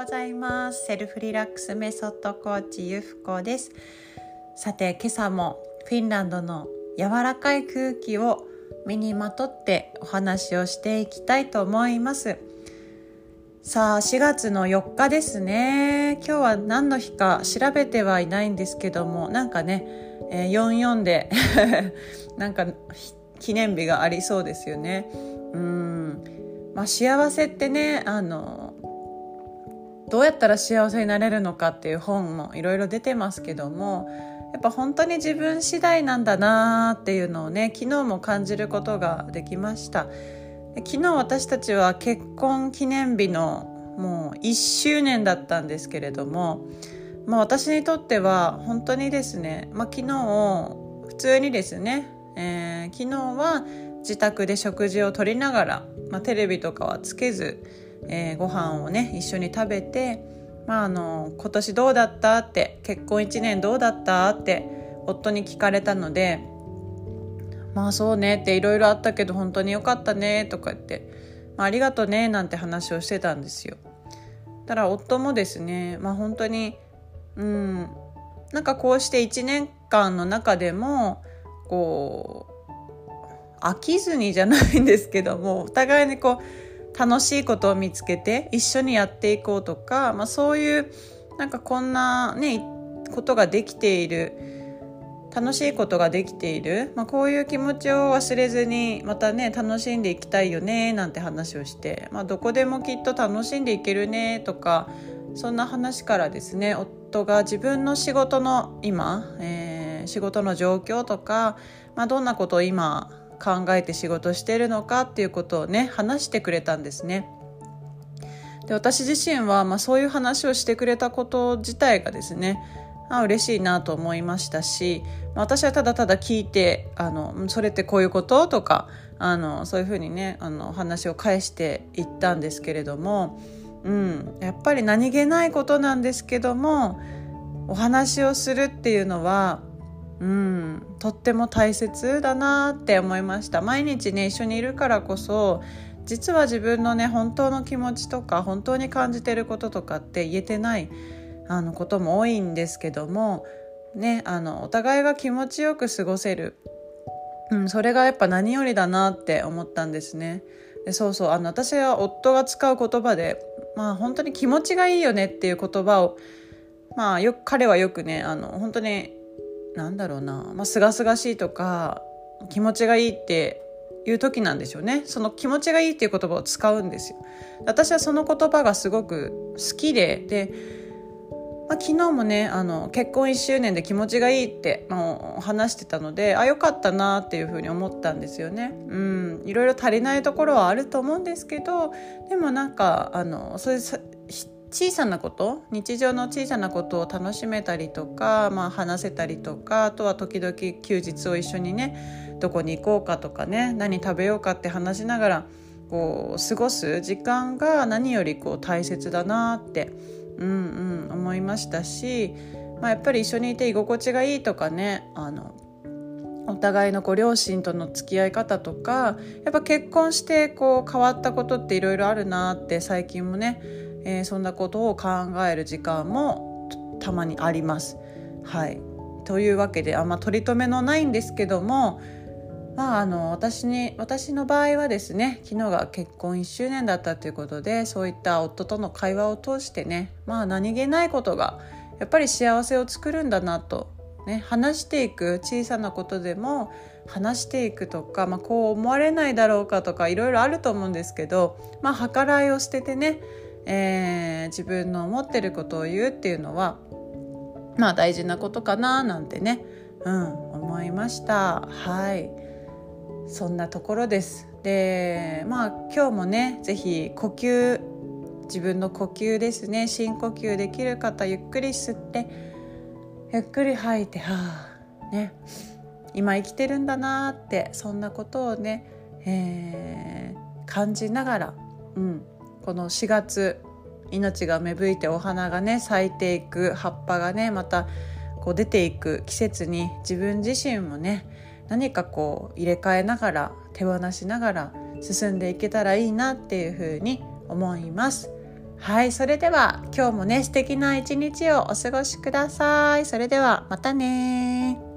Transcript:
ございます。セルフリラックスメソッドコーチゆふこです。さて今朝もフィンランドの柔らかい空気を身にまとってお話をしていきたいと思います。さあ4月の4日ですね。今日は何の日か調べてはいないんですけどもなんかね、えー、44で なんか記念日がありそうですよね。うん。まあ幸せってねあのどうやったら幸せになれるのかっていう本もいろいろ出てますけどもやっぱ本当に自分次第なんだなっていうのをね昨日も感じることができました。昨日私たちは結婚記念日のもう1周年だったんですけれども、まあ、私にとっては本当にですね、まあ、昨日普通にですね、えー、昨日は自宅で食事をとりながら、まあ、テレビとかはつけず、えー、ご飯をね一緒に食べて、まあ、あの今年どうだったって結婚1年どうだったって夫に聞かれたのでまあそうねっていろいろあったけど本当によかったねとか言って、まあ、ありがとうねなんて話をしてたんですよ。ただ夫もですねまあ本当にうんなんかこうして1年間の中でもこう飽きずにじゃないんですけどもお互いにこう楽しいことを見つけて一緒にやっていこうとか、まあ、そういうなんかこんなねことができている楽しいことができている、まあ、こういう気持ちを忘れずにまたね楽しんでいきたいよねなんて話をして、まあ、どこでもきっと楽しんでいけるねとかそんな話からですね夫が自分の仕事の今、えー、仕事の状況とか、まあ、どんなことを今考えて仕事してるのかっていうことをね話してくれたんですね。で私自身は、まあ、そういう話をしてくれたこと自体がですねあ嬉しいなと思いましたし私はただただ聞いてあのそれってこういうこととかあのそういうふうにねあの話を返していったんですけれども、うん、やっぱり何気ないことなんですけどもお話をするっていうのは、うん、とっても大切だなって思いました。毎日ね一緒にいるからこそ実は自分のね本当の気持ちとか本当に感じてることとかって言えてないあのことも多いんですけども、ね、あのお互いが気持ちよく過ごせる、うん、それがやっぱ何よりだなって思ったんですね。でそうそうあの私は夫が使う言葉で、まあ、本当に気持ちがいいよねっていう言葉を、まあ、よ彼はよくねあの本当になんだろうな、まあ、清々しいとか気持ちがいいっていう時なんでしょうね。その気持ちがいいっていう言葉を使うんですよ。私はその言葉がすごく好きででまあ、昨日もねあの結婚1周年で気持ちがいいって、まあ、話してたのであよかったなっていうふうに思ったんですよね。うん。いろいろ足りないところはあると思うんですけどでもなんかあのそういう小さなこと日常の小さなことを楽しめたりとか、まあ、話せたりとかあとは時々休日を一緒にねどこに行こうかとかね何食べようかって話しながらこう過ごす時間が何よりこう大切だなってうんうん思いましたし、まあ、やっぱり一緒にいて居心地がいいとかねあのお互いのご両親との付き合い方とかやっぱ結婚してこう変わったことっていろいろあるなって最近もね、えー、そんなことを考える時間もたまにあります。はいというわけであんま取り留めのないんですけどもまあ、あの私に私の場合はですね昨日が結婚1周年だったということでそういった夫との会話を通してね、まあ、何気ないことがやっぱり幸せを作るんだなと、ね、話していく小さなことでも話していくとか、まあ、こう思われないだろうかとかいろいろあると思うんですけど、まあ、計らいを捨ててね、えー、自分の思ってることを言うっていうのはまあ大事なことかななんてね、うん、思いました。はい。そんなところです。でまあ今日もね是非呼吸自分の呼吸ですね。深呼吸できる方ゆっくり吸ってゆっくり吐いてはあね。今生きてるんだなってそんなことをね、えー、感じながら、うん、この4月命が芽吹いてお花がね咲いていく葉っぱがねまたこう出ていく季節に自分自身もね何かこう入れ替えながら手放しながら進んでいけたらいいなっていうふうに思います。はいそれでは今日もね素敵な一日をお過ごしくださいそれではまたね